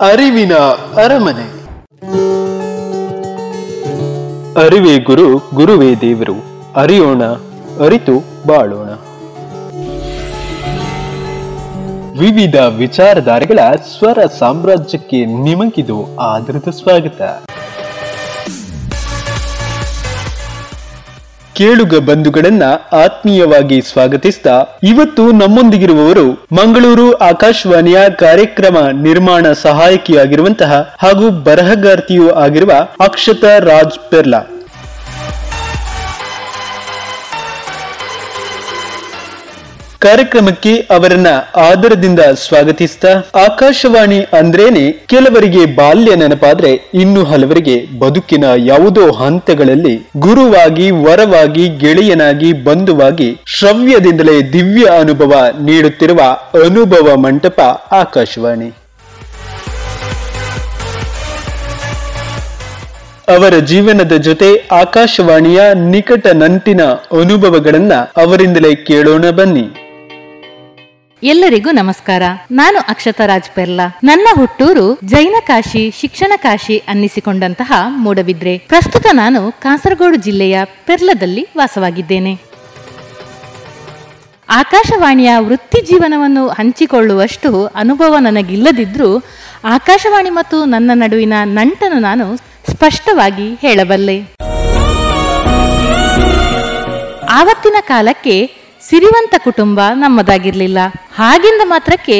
ಅರಿವಿನ ಅರಮನೆ. ಅರಿವೇ ಗುರು, ಗುರುವೇ ದೇವರು, ಅರಿಯೋಣ, ಅರಿತು ಬಾಳೋಣ. ವಿವಿಧ ವಿಚಾರಧಾರೆಗಳ ಸ್ವರ ಸಾಮ್ರಾಜ್ಯಕ್ಕೆ ನಿಮಗಿದು ಆದರದ ಸ್ವಾಗತ. ಕೇಳುಗ ಬಂಧುಗಳನ್ನ ಆತ್ಮೀಯವಾಗಿ ಸ್ವಾಗತಿಸ್ತಾ ಇವತ್ತು ನಮ್ಮೊಂದಿಗಿರುವವರು ಮಂಗಳೂರು ಆಕಾಶವಾಣಿಯ ಕಾರ್ಯಕ್ರಮ ನಿರ್ಮಾಣ ಸಹಾಯಕಿಯಾಗಿರುವಂತಹ ಹಾಗೂ ಬರಹಗಾರ್ತಿಯೂ ಆಗಿರುವ ಅಕ್ಷತಾ ರಾಜ್ ಪೆರ್ಲಾ. ಕಾರ್ಯಕ್ರಮಕ್ಕೆ ಅವರನ್ನ ಆದರದಿಂದ ಸ್ವಾಗತಿಸಿದ ಆಕಾಶವಾಣಿ ಅಂದ್ರೇನೆ, ಕೆಲವರಿಗೆ ಬಾಲ್ಯ ನೆನಪಾದ್ರೆ ಇನ್ನು ಹಲವರಿಗೆ ಬದುಕಿನ ಯಾವುದೋ ಹಂತಗಳಲ್ಲಿ ಗುರುವಾಗಿ, ವರವಾಗಿ, ಗೆಳೆಯನಾಗಿ, ಬಂಧುವಾಗಿ ಶ್ರವ್ಯದಿಂದಲೇ ದಿವ್ಯ ಅನುಭವ ನೀಡುತ್ತಿರುವ ಅನುಭವ ಮಂಟಪ ಆಕಾಶವಾಣಿ. ಅವರ ಜೀವನದ ಜೊತೆ ಆಕಾಶವಾಣಿಯ ನಿಕಟ ನಂಟಿನ ಅನುಭವಗಳನ್ನ ಅವರಿಂದಲೇ ಕೇಳೋಣ ಬನ್ನಿ. ಎಲ್ಲರಿಗೂ ನಮಸ್ಕಾರ. ನಾನು ಅಕ್ಷತ ರಾಜ್ ಪೆರ್ಲಾ. ನನ್ನ ಹುಟ್ಟೂರು ಜೈನ ಕಾಶಿ, ಶಿಕ್ಷಣ ಕಾಶಿ ಅನ್ನಿಸಿಕೊಂಡಂತಹ ಮೂಡಬಿದ್ರೆ. ಪ್ರಸ್ತುತ ನಾನು ಕಾಸರಗೋಡು ಜಿಲ್ಲೆಯ ಪೆರ್ಲದಲ್ಲಿ ವಾಸವಾಗಿದ್ದೇನೆ. ಆಕಾಶವಾಣಿಯ ವೃತ್ತಿ ಜೀವನವನ್ನು ಹಂಚಿಕೊಳ್ಳುವಷ್ಟು ಅನುಭವ ನನಗಿಲ್ಲದಿದ್ರೂ, ಆಕಾಶವಾಣಿ ಮತ್ತು ನನ್ನ ನಡುವಿನ ನಂಟನ್ನು ನಾನು ಸ್ಪಷ್ಟವಾಗಿ ಹೇಳಬಲ್ಲೆ. ಆವತ್ತಿನ ಕಾಲಕ್ಕೆ ಸಿರಿವಂತ ಕುಟುಂಬ ನಮ್ಮದಾಗಿರ್ಲಿಲ್ಲ. ಹಾಗೆಂದ ಮಾತ್ರಕ್ಕೆ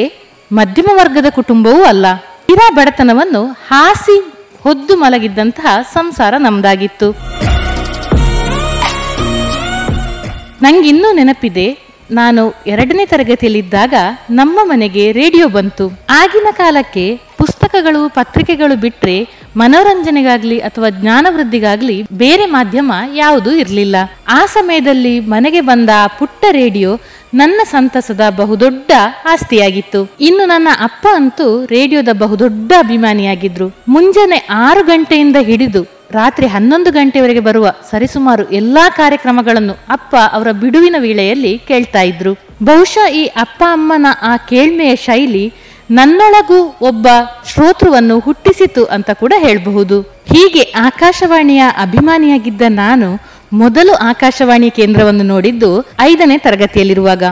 ಮಧ್ಯಮ ವರ್ಗದ ಕುಟುಂಬವೂ ಅಲ್ಲ. ಇರಾ ಬಡತನವನ್ನು ಹಾಸಿ ಹೊದ್ದು ಮಲಗಿದ್ದಂತಹ ಸಂಸಾರ ನಮ್ಮದಾಗಿತ್ತು ನಂಗಿನ್ನೂ ನೆನಪಿದೆ ನಾನು ಎರಡನೇ ತರಗತಿಯಲ್ಲಿದ್ದಾಗ ನಮ್ಮ ಮನೆಗೆ ರೇಡಿಯೋ ಬಂತು. ಆಗಿನ ಕಾಲಕ್ಕೆ ಪುಸ್ತಕಗಳು, ಪತ್ರಿಕೆಗಳು ಬಿಟ್ಟರೆ ಮನೋರಂಜನೆಗಾಗ್ಲಿ ಅಥವಾ ಜ್ಞಾನವೃದ್ಧಿಗಾಗ್ಲಿ ಬೇರೆ ಮಾಧ್ಯಮ ಯಾವುದೂ ಇರಲಿಲ್ಲ. ಆ ಸಮಯದಲ್ಲಿ ಮನೆಗೆ ಬಂದ ಪುಟ್ಟ ರೇಡಿಯೋ ನನ್ನ ಸಂತಸದ ಬಹುದೊಡ್ಡ ಆಸ್ತಿಯಾಗಿತ್ತು. ಇನ್ನು ನನ್ನ ಅಪ್ಪ ಅಂತೂ ರೇಡಿಯೋದ ಬಹುದೊಡ್ಡ ಅಭಿಮಾನಿಯಾಗಿದ್ರು. ಮುಂಜಾನೆ ಆರು ಗಂಟೆಯಿಂದ ಹಿಡಿದು ರಾತ್ರಿ ಹನ್ನೊಂದು ಗಂಟೆವರೆಗೆ ಬರುವ ಸರಿಸುಮಾರು ಎಲ್ಲಾ ಕಾರ್ಯಕ್ರಮಗಳನ್ನು ಅಪ್ಪ ಅವರ ಬಿಡುವಿನ ವೇಳೆಯಲ್ಲಿ ಕೇಳ್ತಾ ಇದ್ರು. ಬಹುಶಃ ಈ ಅಪ್ಪ ಅಮ್ಮನ ಆ ಕೇಳ್ಮೆಯ ಶೈಲಿ ನನ್ನೊಳಗೂ ಒಬ್ಬ ಶ್ರೋತೃವನ್ನು ಹುಟ್ಟಿಸಿತು ಅಂತ ಕೂಡ ಹೇಳಬಹುದು. ಹೀಗೆ ಆಕಾಶವಾಣಿಯ ಅಭಿಮಾನಿಯಾಗಿದ್ದ ನಾನು ಮೊದಲು ಆಕಾಶವಾಣಿ ಕೇಂದ್ರವನ್ನು ನೋಡಿದ್ದು ಐದನೇ ತರಗತಿಯಲ್ಲಿರುವಾಗ.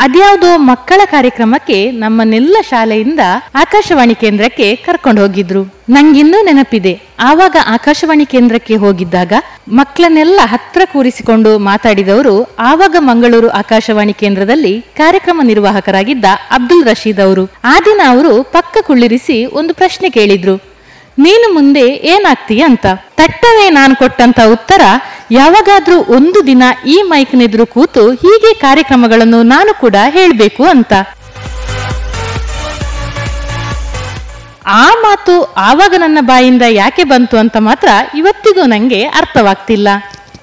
ಅದ್ಯಾವುದೋ ಮಕ್ಕಳ ಕಾರ್ಯಕ್ರಮಕ್ಕೆ ನಮ್ಮನ್ನೆಲ್ಲ ಶಾಲೆಯಿಂದ ಆಕಾಶವಾಣಿ ಕೇಂದ್ರಕ್ಕೆ ಕರ್ಕೊಂಡು ಹೋಗಿದ್ರು. ನಂಗಿನ್ನೂ ನೆನಪಿದೆ. ಆವಾಗ ಆಕಾಶವಾಣಿ ಕೇಂದ್ರಕ್ಕೆ ಹೋಗಿದ್ದಾಗ ಮಕ್ಕಳನ್ನೆಲ್ಲ ಹತ್ರ ಕೂರಿಸಿಕೊಂಡು ಮಾತಾಡಿದವರು ಆವಾಗ ಮಂಗಳೂರು ಆಕಾಶವಾಣಿ ಕೇಂದ್ರದಲ್ಲಿ ಕಾರ್ಯಕ್ರಮ ನಿರ್ವಾಹಕರಾಗಿದ್ದ ಅಬ್ದುಲ್ ರಶೀದ್ ಅವರು. ಆ ದಿನ ಅವರು ಪಕ್ಕ ಕುಳ್ಳಿರಿಸಿ ಒಂದು ಪ್ರಶ್ನೆ ಕೇಳಿದ್ರು. ನೀನು ಮುಂದೆ ಏನಾಗ್ತೀಯ ಅಂತ? ತಟ್ಟವೇ ನಾನು ಕೊಟ್ಟಂತ ಉತ್ತರ, ಯಾವಾಗಾದ್ರೂ ಒಂದು ದಿನ ಈ ಮೈಕ್ನೆದುರು ಕೂತು ಹೀಗೆ ಕಾರ್ಯಕ್ರಮಗಳನ್ನು ನಾನು ಕೂಡ ಹೇಳಬೇಕು ಅಂತ. ಆ ಮಾತು ಆವಾಗ ನನ್ನ ಬಾಯಿಂದ ಯಾಕೆ ಬಂತು ಅಂತ ಮಾತ್ರ ಇವತ್ತಿಗೂ ನಂಗೆ ಅರ್ಥವಾಗ್ತಿಲ್ಲ.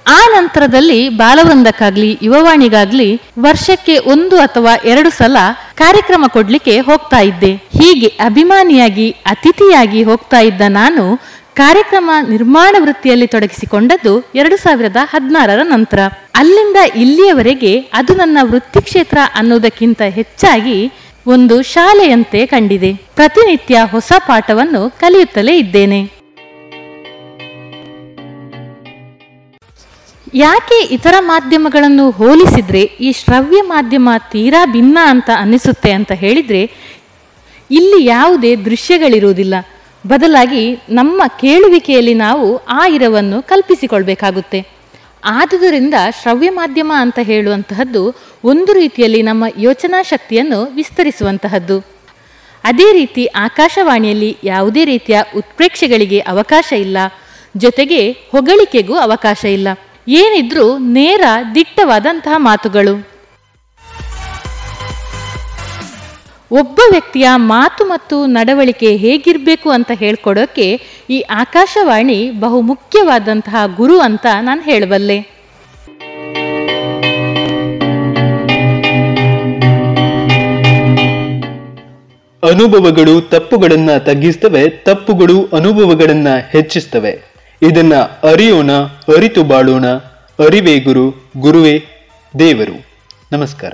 ಆ ನಂತರದಲ್ಲಿ ಬಾಲವೃಂದಕ್ಕಾಗ್ಲಿ, ಯುವವಾಣಿಗಾಗ್ಲಿ ವರ್ಷಕ್ಕೆ ಒಂದು ಅಥವಾ ಎರಡು ಸಲ ಕಾರ್ಯಕ್ರಮ ಕೊಡ್ಲಿಕ್ಕೆ ಹೋಗ್ತಾ ಇದ್ದೆ. ಹೀಗೆ ಅಭಿಮಾನಿಯಾಗಿ, ಅತಿಥಿಯಾಗಿ ಹೋಗ್ತಾ ಇದ್ದ ನಾನು ಕಾರ್ಯಕ್ರಮ ನಿರ್ಮಾಣ ವೃತ್ತಿಯಲ್ಲಿ ತೊಡಗಿಸಿಕೊಂಡದ್ದು ಎರಡು ಸಾವಿರದ ಹದಿನಾರರ ನಂತರ. ಅಲ್ಲಿಂದ ಇಲ್ಲಿಯವರೆಗೆ ಅದು ನನ್ನ ವೃತ್ತಿ ಕ್ಷೇತ್ರ ಅನ್ನೋದಕ್ಕಿಂತ ಹೆಚ್ಚಾಗಿ ಒಂದು ಶಾಲೆಯಂತೆ ಕಂಡಿದೆ. ಪ್ರತಿನಿತ್ಯ ಹೊಸ ಪಾಠವನ್ನು ಕಲಿಯುತ್ತಲೇ ಇದ್ದೇನೆ. ಯಾಕೆ ಇತರ ಮಾಧ್ಯಮಗಳನ್ನು ಹೋಲಿಸಿದರೆ ಈ ಶ್ರವ್ಯ ಮಾಧ್ಯಮ ತೀರಾ ಭಿನ್ನ ಅಂತ ಅನ್ನಿಸುತ್ತೆ ಅಂತ ಹೇಳಿದ್ರೆ, ಇಲ್ಲಿ ಯಾವುದೇ ದೃಶ್ಯಗಳಿರುವುದಿಲ್ಲ. ಬದಲಾಗಿ ನಮ್ಮ ಕೇಳುವಿಕೆಯಲ್ಲಿ ನಾವು ಆ ಇರವನ್ನು ಕಲ್ಪಿಸಿಕೊಳ್ಬೇಕಾಗುತ್ತೆ. ಆದುದರಿಂದ ಶ್ರವ್ಯ ಮಾಧ್ಯಮ ಅಂತ ಹೇಳುವಂತಹದ್ದು ಒಂದು ರೀತಿಯಲ್ಲಿ ನಮ್ಮ ಯೋಚನಾ ಶಕ್ತಿಯನ್ನು ವಿಸ್ತರಿಸುವಂತಹದ್ದು. ಅದೇ ರೀತಿ ಆಕಾಶವಾಣಿಯಲ್ಲಿ ಯಾವುದೇ ರೀತಿಯ ಉತ್ಪ್ರೇಕ್ಷೆಗಳಿಗೆ ಅವಕಾಶ ಇಲ್ಲ. ಜೊತೆಗೆ ಹೊಗಳಿಕೆಗೂ ಅವಕಾಶ ಇಲ್ಲ. ಏನಿದ್ರೂ ನೇರ ದಿಟ್ಟವಾದಂತಹ ಮಾತುಗಳು. ಒಬ್ಬ ವ್ಯಕ್ತಿಯ ಮಾತು ಮತ್ತು ನಡವಳಿಕೆ ಹೇಗಿರಬೇಕು ಅಂತ ಹೇಳ್ಕೊಡೋಕೆ ಈ ಆಕಾಶವಾಣಿ ಬಹು ಮುಖ್ಯವಾದಂತಹ ಗುರು ಅಂತ ನಾನು ಹೇಳಬಲ್ಲೆ. ಅನುಭವಗಳು ತಪ್ಪುಗಳನ್ನು ತಗ್ಗಿಸ್ತವೆ, ತಪ್ಪುಗಳು ಅನುಭವಗಳನ್ನು ಹೆಚ್ಚಿಸ್ತವೆ. ಇದನ್ನ ಅರಿಯೋಣ ಅರಿತು ಬಾಳೋಣ. ಅರಿವೇ ಗುರು ಗುರುವೇ ದೇವರು. ನಮಸ್ಕಾರ.